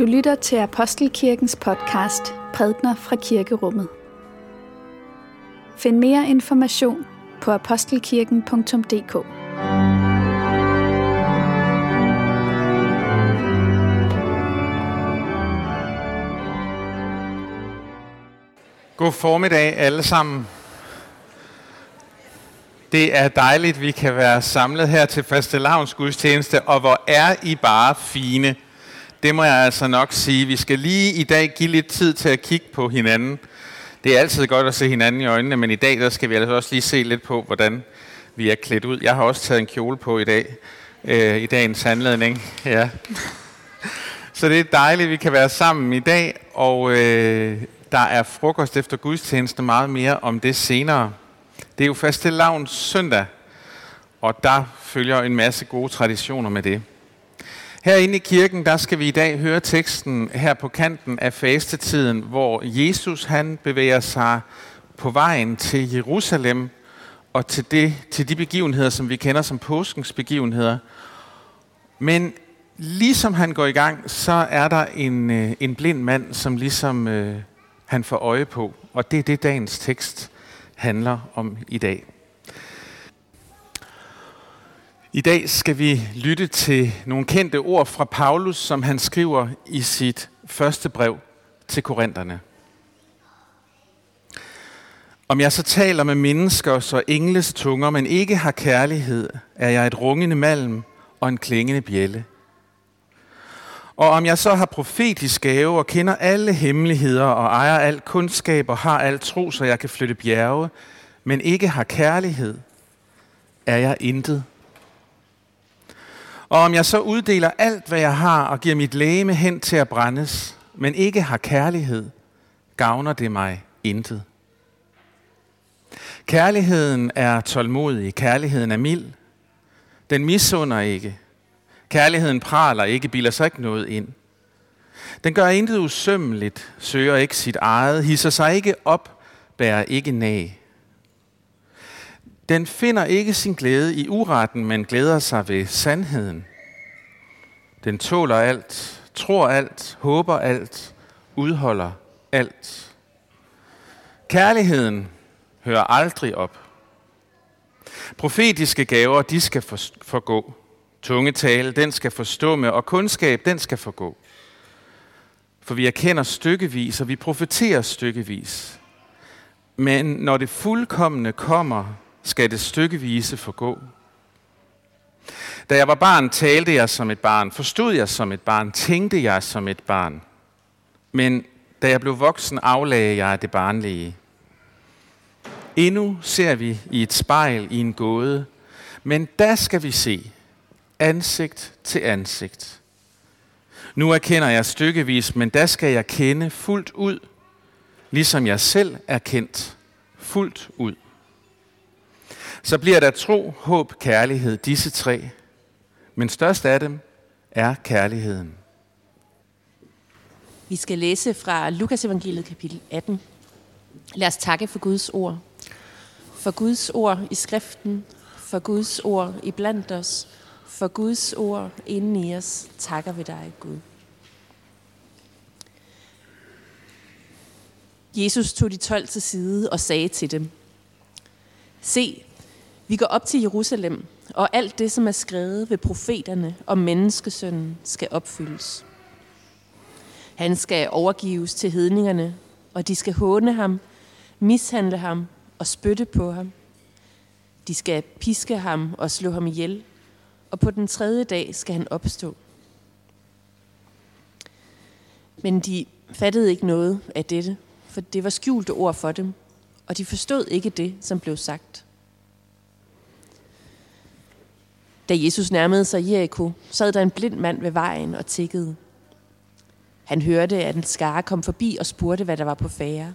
Du lytter til Apostelkirkens podcast Prædner fra Kirkerummet. Find mere information på apostelkirken.dk. God formiddag alle sammen. Det er dejligt, vi kan være samlet her til fastelavns gudstjeneste, og hvor er I bare fine. Det må jeg altså nok sige. Vi skal lige i dag give lidt tid til at kigge på hinanden. Det er altid godt at se hinanden i øjnene, men i dag der skal vi altså også lige se lidt på, hvordan vi er klædt ud. Jeg har også taget en kjole på i dag, øh, i dagens anledning. Ja. Så det er dejligt, at vi kan være sammen i dag, og øh, der er frokost efter gudstjeneste meget mere om det senere. Det er jo faste lavns søndag, og der følger en masse gode traditioner med det. Herinde i kirken, der skal vi i dag høre teksten her på kanten af fastetiden, hvor Jesus han bevæger sig på vejen til Jerusalem og til, det, til de begivenheder, som vi kender som påskens begivenheder. Men ligesom han går i gang, så er der en, øh, en blind mand, som ligesom øh, han får øje på. Og det er det, dagens tekst handler om i dag. I dag skal vi lytte til nogle kendte ord fra Paulus, som han skriver i sit første brev til Korintherne. Om jeg så taler med mennesker så engles tunger, men ikke har kærlighed, er jeg et rungende malm og en klingende bjælle. Og om jeg så har profetisk gave og kender alle hemmeligheder og ejer al kundskab og har alt tro, så jeg kan flytte bjerge, men ikke har kærlighed, er jeg intet. Og om jeg så uddeler alt, hvad jeg har, og giver mit læme hen til at brændes, men ikke har kærlighed, gavner det mig intet. Kærligheden er tålmodig, kærligheden er mild. Den misunder ikke. Kærligheden praler ikke, bilder sig ikke noget ind. Den gør intet usømmeligt, søger ikke sit eget, hisser sig ikke op, bærer ikke nag. Den finder ikke sin glæde i uretten, men glæder sig ved sandheden. Den tåler alt, tror alt, håber alt, udholder alt. Kærligheden hører aldrig op. Profetiske gaver, de skal forgå. Tungetale, den skal forstumme, og kundskab, den skal forgå. For vi erkender stykkevis, og vi profeterer stykkevis. Men når det fuldkommende kommer, skal det stykkevise forgå. Da jeg var barn, talte jeg som et barn, forstod jeg som et barn, tænkte jeg som et barn. Men da jeg blev voksen, aflagde jeg det barnlige. Endnu ser vi i et spejl i en gåde, men da skal vi se ansigt til ansigt. Nu erkender jeg stykkevis, men da skal jeg kende fuldt ud, ligesom jeg selv er kendt fuldt ud. Så bliver der tro, håb, kærlighed, disse tre. Men størst af dem er kærligheden. Vi skal læse fra Lukas evangeliet kapitel 18. Lad os takke for Guds ord. For Guds ord i skriften, for Guds ord i blandt os, for Guds ord inden i os, takker vi dig, Gud. Jesus tog de tolv til side og sagde til dem, Se, vi går op til Jerusalem, og alt det, som er skrevet ved profeterne om menneskesønnen, skal opfyldes. Han skal overgives til hedningerne, og de skal håne ham, mishandle ham og spytte på ham. De skal piske ham og slå ham ihjel, og på den tredje dag skal han opstå. Men de fattede ikke noget af dette, for det var skjulte ord for dem, og de forstod ikke det, som blev sagt. Da Jesus nærmede sig Jericho, sad der en blind mand ved vejen og tikkede. Han hørte, at en skare kom forbi og spurgte, hvad der var på fære.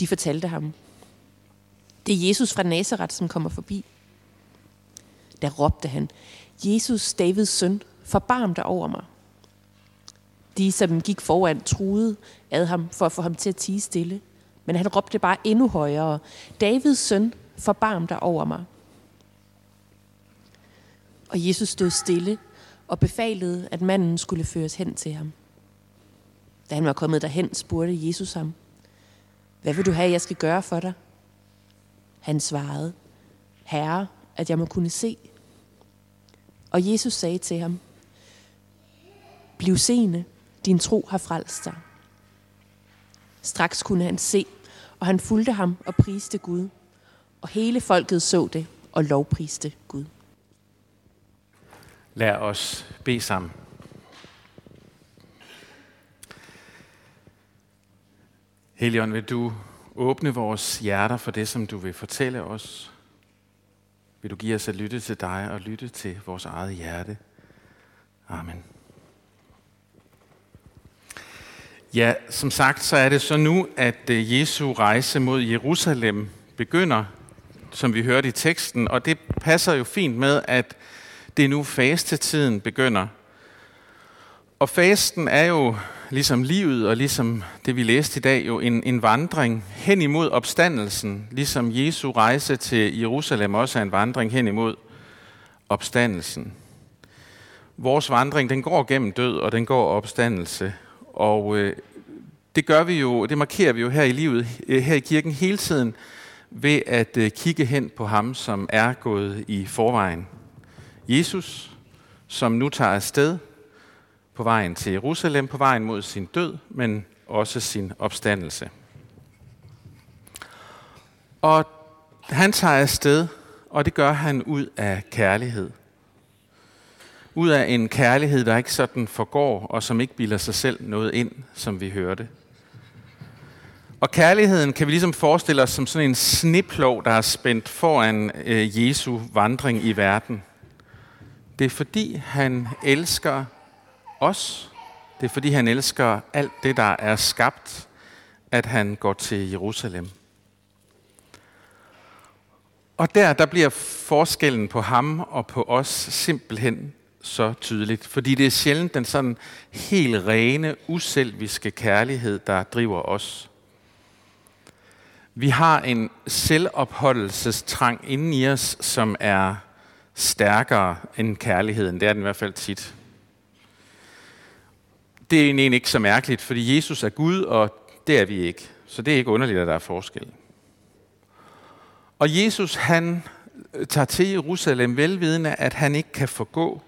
De fortalte ham. Det er Jesus fra Nazareth, som kommer forbi. Der råbte han, Jesus, Davids søn, forbarm dig over mig. De, som gik foran, truede ad ham for at få ham til at tige stille. Men han råbte bare endnu højere, Davids søn, forbarm dig over mig. Og Jesus stod stille og befalede, at manden skulle føres hen til ham. Da han var kommet derhen, spurgte Jesus ham, Hvad vil du have, jeg skal gøre for dig? Han svarede, Herre, at jeg må kunne se. Og Jesus sagde til ham, Bliv seende, din tro har frelst dig. Straks kunne han se, og han fulgte ham og priste Gud. Og hele folket så det og lovpriste Gud. Lad os bede sammen. Helion, vil du åbne vores hjerter for det, som du vil fortælle os? Vil du give os at lytte til dig og lytte til vores eget hjerte? Amen. Ja, som sagt, så er det så nu, at øh, Jesu rejse mod Jerusalem begynder, som vi hørte i teksten, og det passer jo fint med, at det er nu fastetiden begynder. Og fasten er jo ligesom livet og ligesom det vi læste i dag jo en, en vandring hen imod opstandelsen, ligesom Jesu rejse til Jerusalem også er en vandring hen imod opstandelsen. Vores vandring den går gennem død og den går opstandelse, og øh, det gør vi jo, det markerer vi jo her i livet, øh, her i kirken hele tiden ved at øh, kigge hen på ham, som er gået i forvejen. Jesus, som nu tager afsted på vejen til Jerusalem, på vejen mod sin død, men også sin opstandelse. Og han tager afsted, og det gør han ud af kærlighed. Ud af en kærlighed, der ikke sådan forgår, og som ikke bilder sig selv noget ind, som vi hørte. Og kærligheden kan vi ligesom forestille os som sådan en sniplov, der er spændt foran øh, Jesu vandring i verden. Det er fordi han elsker os. Det er fordi han elsker alt det, der er skabt, at han går til Jerusalem. Og der, der bliver forskellen på ham og på os simpelthen så tydeligt. Fordi det er sjældent den sådan helt rene, uselviske kærlighed, der driver os. Vi har en selvopholdelsestrang inden i os, som er stærkere end kærligheden. Det er den i hvert fald tit. Det er egentlig ikke så mærkeligt, fordi Jesus er Gud, og det er vi ikke. Så det er ikke underligt, at der er forskel. Og Jesus, han øh, tager til Jerusalem velvidende, at han ikke kan forgå.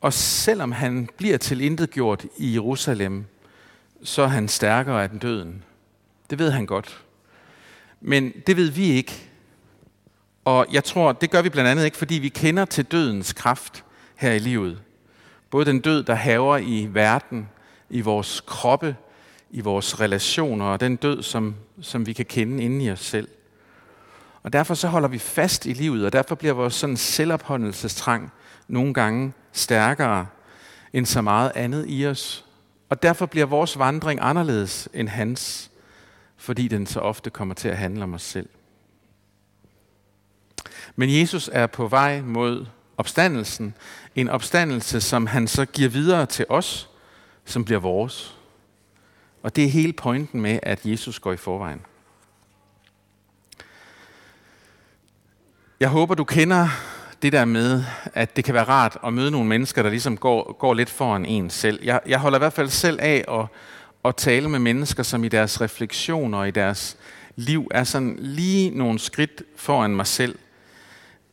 Og selvom han bliver tilintetgjort i Jerusalem, så er han stærkere end døden. Det ved han godt. Men det ved vi ikke. Og jeg tror, det gør vi blandt andet ikke, fordi vi kender til dødens kraft her i livet. Både den død, der haver i verden, i vores kroppe, i vores relationer, og den død, som, som vi kan kende inde i os selv. Og derfor så holder vi fast i livet, og derfor bliver vores sådan selvopholdelsestrang nogle gange stærkere end så meget andet i os. Og derfor bliver vores vandring anderledes end hans, fordi den så ofte kommer til at handle om os selv. Men Jesus er på vej mod opstandelsen. En opstandelse, som han så giver videre til os, som bliver vores. Og det er hele pointen med, at Jesus går i forvejen. Jeg håber, du kender det der med, at det kan være rart at møde nogle mennesker, der ligesom går, går lidt foran en selv. Jeg, jeg holder i hvert fald selv af at, at tale med mennesker, som i deres refleksioner og i deres liv er sådan lige nogle skridt foran mig selv –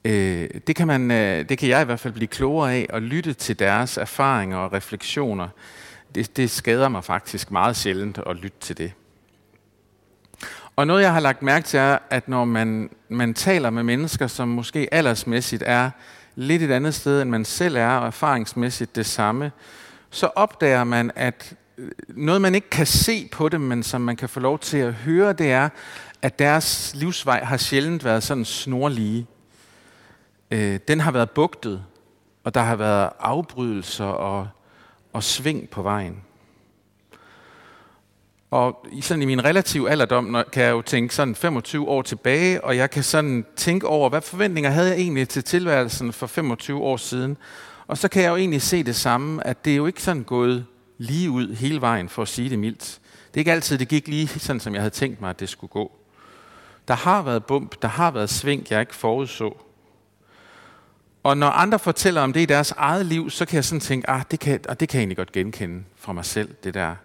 Øh, det, kan man, øh, det kan jeg i hvert fald blive klogere af, at lytte til deres erfaringer og refleksioner. Det, det skader mig faktisk meget sjældent at lytte til det. Og noget, jeg har lagt mærke til, er, at når man, man taler med mennesker, som måske aldersmæssigt er lidt et andet sted, end man selv er, og erfaringsmæssigt det samme, så opdager man, at øh, noget, man ikke kan se på dem, men som man kan få lov til at høre, det er, at deres livsvej har sjældent været sådan snorlige øh, den har været bugtet, og der har været afbrydelser og, og sving på vejen. Og i, sådan i min relativ alderdom når, kan jeg jo tænke sådan 25 år tilbage, og jeg kan sådan tænke over, hvad forventninger havde jeg egentlig til tilværelsen for 25 år siden. Og så kan jeg jo egentlig se det samme, at det er jo ikke sådan gået lige ud hele vejen, for at sige det mildt. Det er ikke altid, det gik lige sådan, som jeg havde tænkt mig, at det skulle gå. Der har været bump, der har været sving, jeg ikke forudså. Og når andre fortæller om det i deres eget liv, så kan jeg sådan tænke, ah, det kan, og ah, det kan jeg egentlig godt genkende fra mig selv, det der.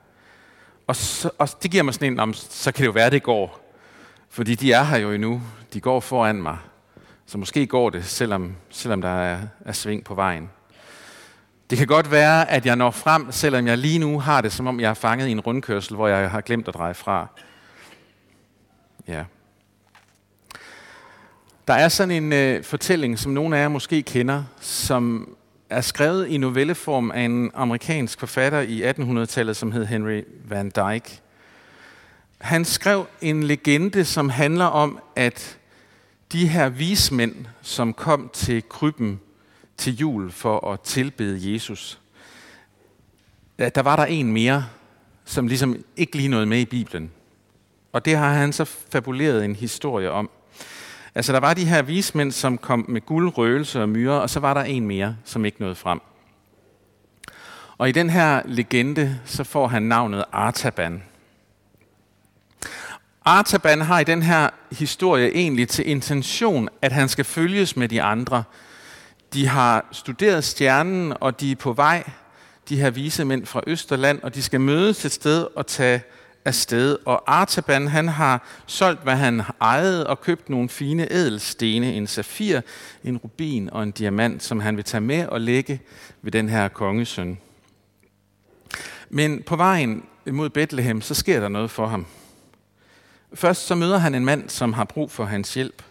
Og, så, og det giver mig sådan en, om, så kan det jo være, det går. Fordi de er her jo endnu. De går foran mig. Så måske går det, selvom, selvom der er, er sving på vejen. Det kan godt være, at jeg når frem, selvom jeg lige nu har det, som om jeg er fanget i en rundkørsel, hvor jeg har glemt at dreje fra. Ja. Der er sådan en øh, fortælling, som nogle af jer måske kender, som er skrevet i novelleform af en amerikansk forfatter i 1800-tallet, som hed Henry Van Dyke. Han skrev en legende, som handler om, at de her vismænd, som kom til krybben til jul for at tilbede Jesus, der var der en mere, som ligesom ikke lige noget med i Bibelen. Og det har han så fabuleret en historie om. Altså, der var de her vismænd, som kom med guld, røgelse og myre, og så var der en mere, som ikke nåede frem. Og i den her legende, så får han navnet Artaban. Artaban har i den her historie egentlig til intention, at han skal følges med de andre. De har studeret stjernen, og de er på vej, de her vise mænd fra Østerland, og de skal mødes et sted og tage afsted. Og Artaban, han har solgt, hvad han ejede, og købt nogle fine ædelstene, en safir, en rubin og en diamant, som han vil tage med og lægge ved den her kongesøn. Men på vejen mod Bethlehem, så sker der noget for ham. Først så møder han en mand, som har brug for hans hjælp.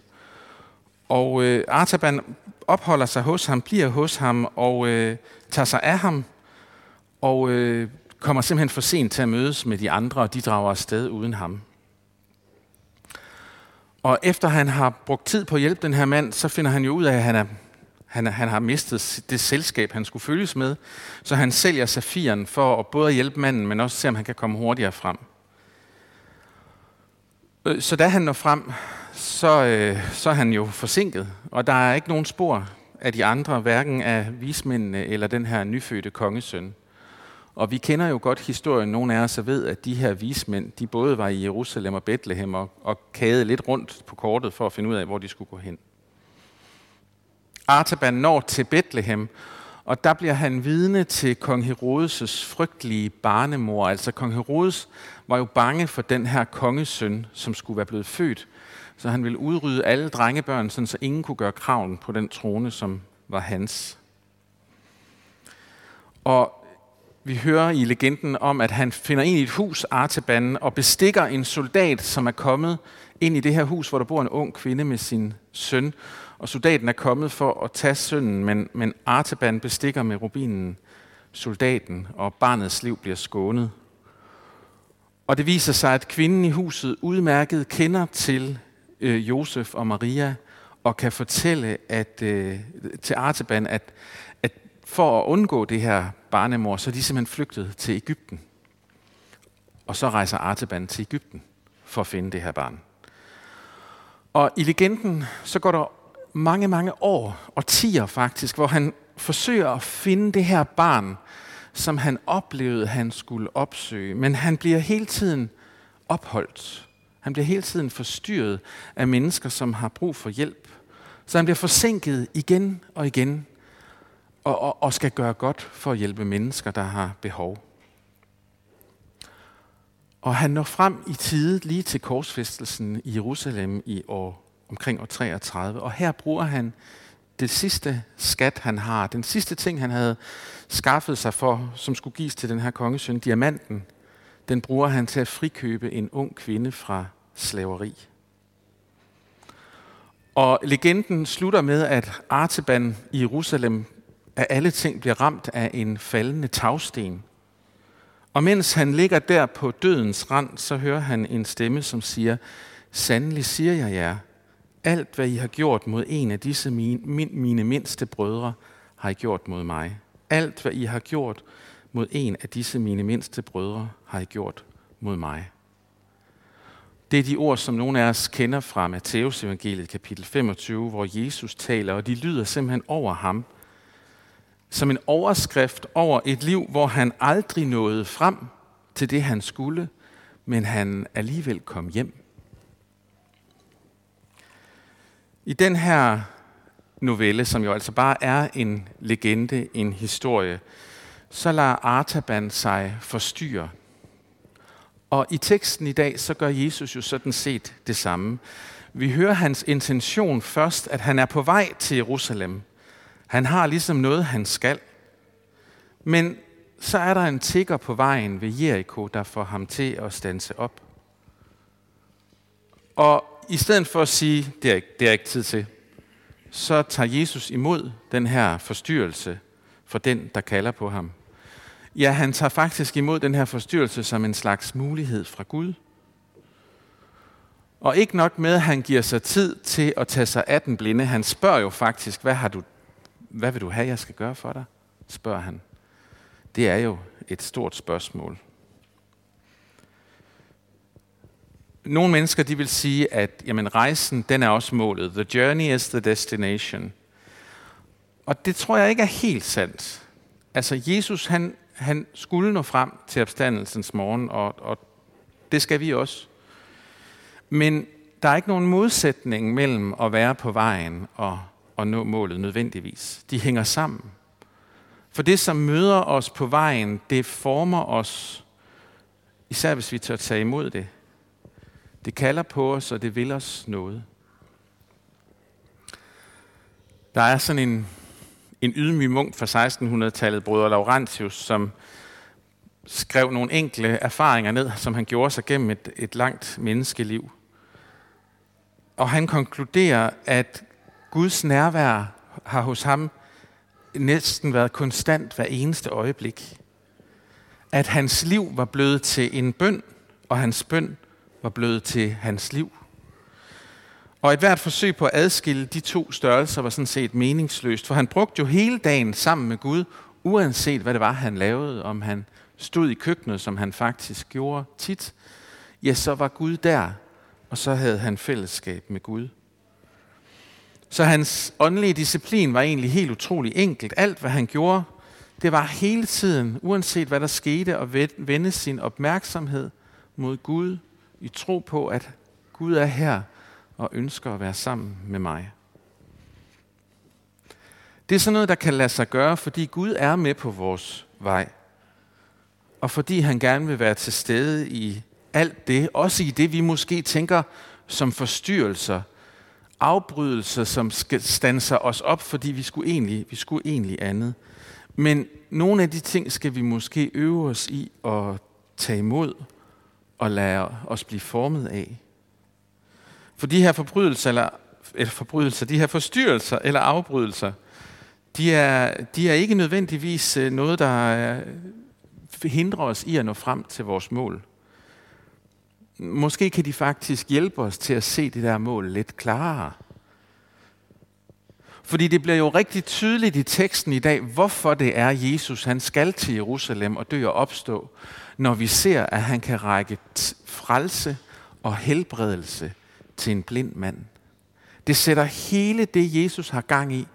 Og øh, Artaban opholder sig hos ham, bliver hos ham og øh, tager sig af ham. Og øh, kommer simpelthen for sent til at mødes med de andre, og de drager afsted uden ham. Og efter han har brugt tid på at hjælpe den her mand, så finder han jo ud af, at han, er, han, er, han har mistet det selskab, han skulle følges med. Så han sælger safiren for at både hjælpe manden, men også se, om han kan komme hurtigere frem. Øh, så da han når frem, så, øh, så er han jo forsinket, og der er ikke nogen spor af de andre, hverken af vismændene eller den her nyfødte kongesøn. Og vi kender jo godt historien, nogle af os ved, at de her vismænd, de både var i Jerusalem og Bethlehem og, og kagede lidt rundt på kortet for at finde ud af, hvor de skulle gå hen. Artaban når til Bethlehem, og der bliver han vidne til kong Herodes' frygtelige barnemor. Altså kong Herodes var jo bange for den her kongesøn, som skulle være blevet født. Så han ville udrydde alle drengebørn, sådan så ingen kunne gøre kraven på den trone, som var hans. Og vi hører i legenden om, at han finder ind i et hus, Artaban, og bestikker en soldat, som er kommet ind i det her hus, hvor der bor en ung kvinde med sin søn. Og soldaten er kommet for at tage sønnen, men, men Artaban bestikker med rubinen soldaten, og barnets liv bliver skånet. Og det viser sig, at kvinden i huset udmærket kender til øh, Josef og Maria, og kan fortælle at, øh, til Artaban, at, at for at undgå det her barnemor, så er de simpelthen flygtet til Ægypten. Og så rejser Artaban til Ægypten for at finde det her barn. Og i legenden, så går der mange, mange år, og tiger faktisk, hvor han forsøger at finde det her barn, som han oplevede, han skulle opsøge. Men han bliver hele tiden opholdt. Han bliver hele tiden forstyrret af mennesker, som har brug for hjælp. Så han bliver forsinket igen og igen og, og, og skal gøre godt for at hjælpe mennesker, der har behov. Og han når frem i tide lige til korsfæstelsen i Jerusalem i år omkring år 33, og her bruger han det sidste skat, han har, den sidste ting, han havde skaffet sig for, som skulle gives til den her kongesøn, diamanten, den bruger han til at frikøbe en ung kvinde fra slaveri. Og legenden slutter med, at Artaban i Jerusalem af alle ting bliver ramt af en faldende tagsten. Og mens han ligger der på dødens rand, så hører han en stemme, som siger, Sandelig siger jeg jer, alt hvad I har gjort mod en af disse mine, mine mindste brødre, har I gjort mod mig. Alt hvad I har gjort mod en af disse mine mindste brødre, har I gjort mod mig. Det er de ord, som nogle af os kender fra Matteus evangeliet kapitel 25, hvor Jesus taler, og de lyder simpelthen over ham – som en overskrift over et liv, hvor han aldrig nåede frem til det, han skulle, men han alligevel kom hjem. I den her novelle, som jo altså bare er en legende, en historie, så lader Artaban sig forstyrre. Og i teksten i dag, så gør Jesus jo sådan set det samme. Vi hører hans intention først, at han er på vej til Jerusalem. Han har ligesom noget, han skal. Men så er der en tigger på vejen ved Jericho, der får ham til at stanse op. Og i stedet for at sige, det er, ikke, det er ikke tid til, så tager Jesus imod den her forstyrrelse for den, der kalder på ham. Ja, han tager faktisk imod den her forstyrrelse som en slags mulighed fra Gud. Og ikke nok med, at han giver sig tid til at tage sig af den blinde. Han spørger jo faktisk, hvad, har du, hvad vil du have, jeg skal gøre for dig? spørger han. Det er jo et stort spørgsmål. Nogle mennesker de vil sige, at jamen, rejsen den er også målet. The journey is the destination. Og det tror jeg ikke er helt sandt. Altså Jesus han, han skulle nå frem til opstandelsens morgen, og, og det skal vi også. Men der er ikke nogen modsætning mellem at være på vejen og at nå målet nødvendigvis. De hænger sammen. For det, som møder os på vejen, det former os, især hvis vi tør tage imod det. Det kalder på os, og det vil os noget. Der er sådan en, en ydmyg munk fra 1600-tallet, Brødre Laurentius, som skrev nogle enkle erfaringer ned, som han gjorde sig gennem et, et langt menneskeliv. Og han konkluderer, at Guds nærvær har hos ham næsten været konstant hver eneste øjeblik. At hans liv var blevet til en bøn, og hans bøn var blevet til hans liv. Og et hvert forsøg på at adskille de to størrelser var sådan set meningsløst, for han brugte jo hele dagen sammen med Gud, uanset hvad det var, han lavede, om han stod i køkkenet, som han faktisk gjorde tit, ja, så var Gud der, og så havde han fællesskab med Gud. Så hans åndelige disciplin var egentlig helt utrolig enkelt. Alt, hvad han gjorde, det var hele tiden, uanset hvad der skete, at vende sin opmærksomhed mod Gud i tro på, at Gud er her og ønsker at være sammen med mig. Det er sådan noget, der kan lade sig gøre, fordi Gud er med på vores vej. Og fordi han gerne vil være til stede i alt det, også i det, vi måske tænker som forstyrrelser, afbrydelser, som skal stanser os op, fordi vi skulle, egentlig, vi skulle egentlig andet. Men nogle af de ting skal vi måske øve os i at tage imod og lade os blive formet af. For de her forbrydelser, eller, eller forbrydelser, de her forstyrrelser eller afbrydelser, de er, de er ikke nødvendigvis øh, noget, der øh, hindrer os i at nå frem til vores mål. Måske kan de faktisk hjælpe os til at se det der mål lidt klarere. Fordi det bliver jo rigtig tydeligt i teksten i dag, hvorfor det er, Jesus han skal til Jerusalem og dø og opstå, når vi ser, at han kan række frelse og helbredelse til en blind mand. Det sætter hele det, Jesus har gang i,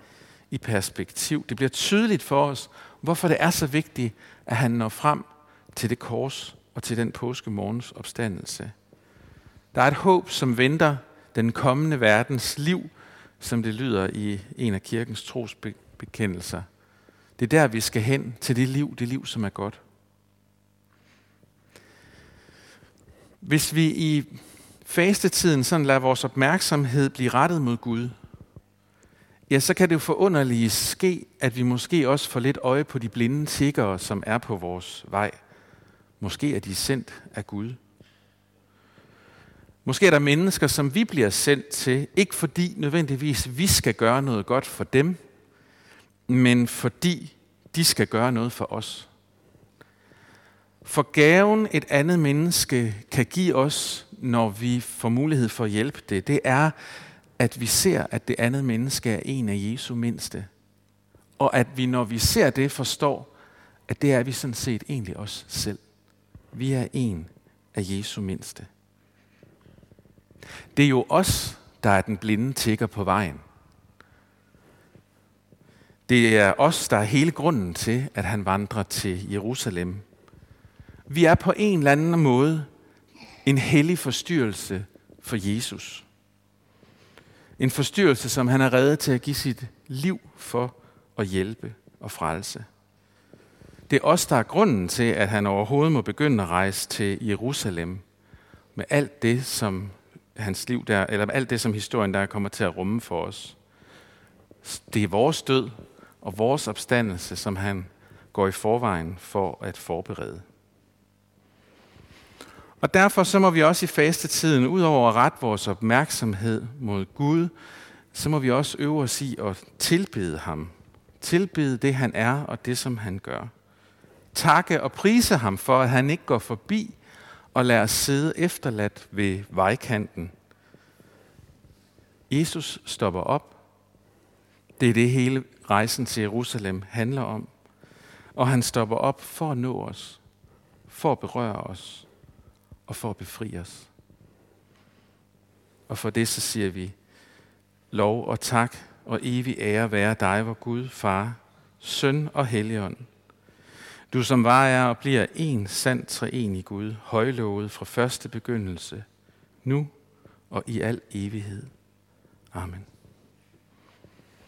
i perspektiv. Det bliver tydeligt for os, hvorfor det er så vigtigt, at han når frem til det kors og til den påskemorgens opstandelse. Der er et håb, som venter den kommende verdens liv, som det lyder i en af kirkens trosbekendelser. Det er der, vi skal hen til det liv, det liv, som er godt. Hvis vi i fastetiden sådan lader vores opmærksomhed blive rettet mod Gud, ja, så kan det jo forunderligt ske, at vi måske også får lidt øje på de blinde tiggere, som er på vores vej. Måske er de sendt af Gud. Måske er der mennesker, som vi bliver sendt til, ikke fordi nødvendigvis vi skal gøre noget godt for dem, men fordi de skal gøre noget for os. For gaven et andet menneske kan give os, når vi får mulighed for at hjælpe det, det er, at vi ser, at det andet menneske er en af Jesu mindste. Og at vi, når vi ser det, forstår, at det er vi sådan set egentlig os selv. Vi er en af Jesu mindste. Det er jo os, der er den blinde tigger på vejen. Det er os, der er hele grunden til, at han vandrer til Jerusalem. Vi er på en eller anden måde en hellig forstyrrelse for Jesus. En forstyrrelse, som han er reddet til at give sit liv for at hjælpe og frelse. Det er os, der er grunden til, at han overhovedet må begynde at rejse til Jerusalem med alt det, som hans liv der, eller alt det, som historien der kommer til at rumme for os. Det er vores død og vores opstandelse, som han går i forvejen for at forberede. Og derfor så må vi også i fastetiden, ud over at rette vores opmærksomhed mod Gud, så må vi også øve os i at tilbede ham. Tilbede det, han er, og det, som han gør. Takke og prise ham for, at han ikke går forbi og lader os sidde efterladt ved vejkanten. Jesus stopper op. Det er det hele rejsen til Jerusalem handler om. Og han stopper op for at nå os, for at berøre os og for at befri os. Og for det så siger vi, lov og tak og evig ære være dig, vor Gud, Far, Søn og Helligånd. Du som var er og bliver en sand treenig Gud, højlovet fra første begyndelse, nu og i al evighed. Amen.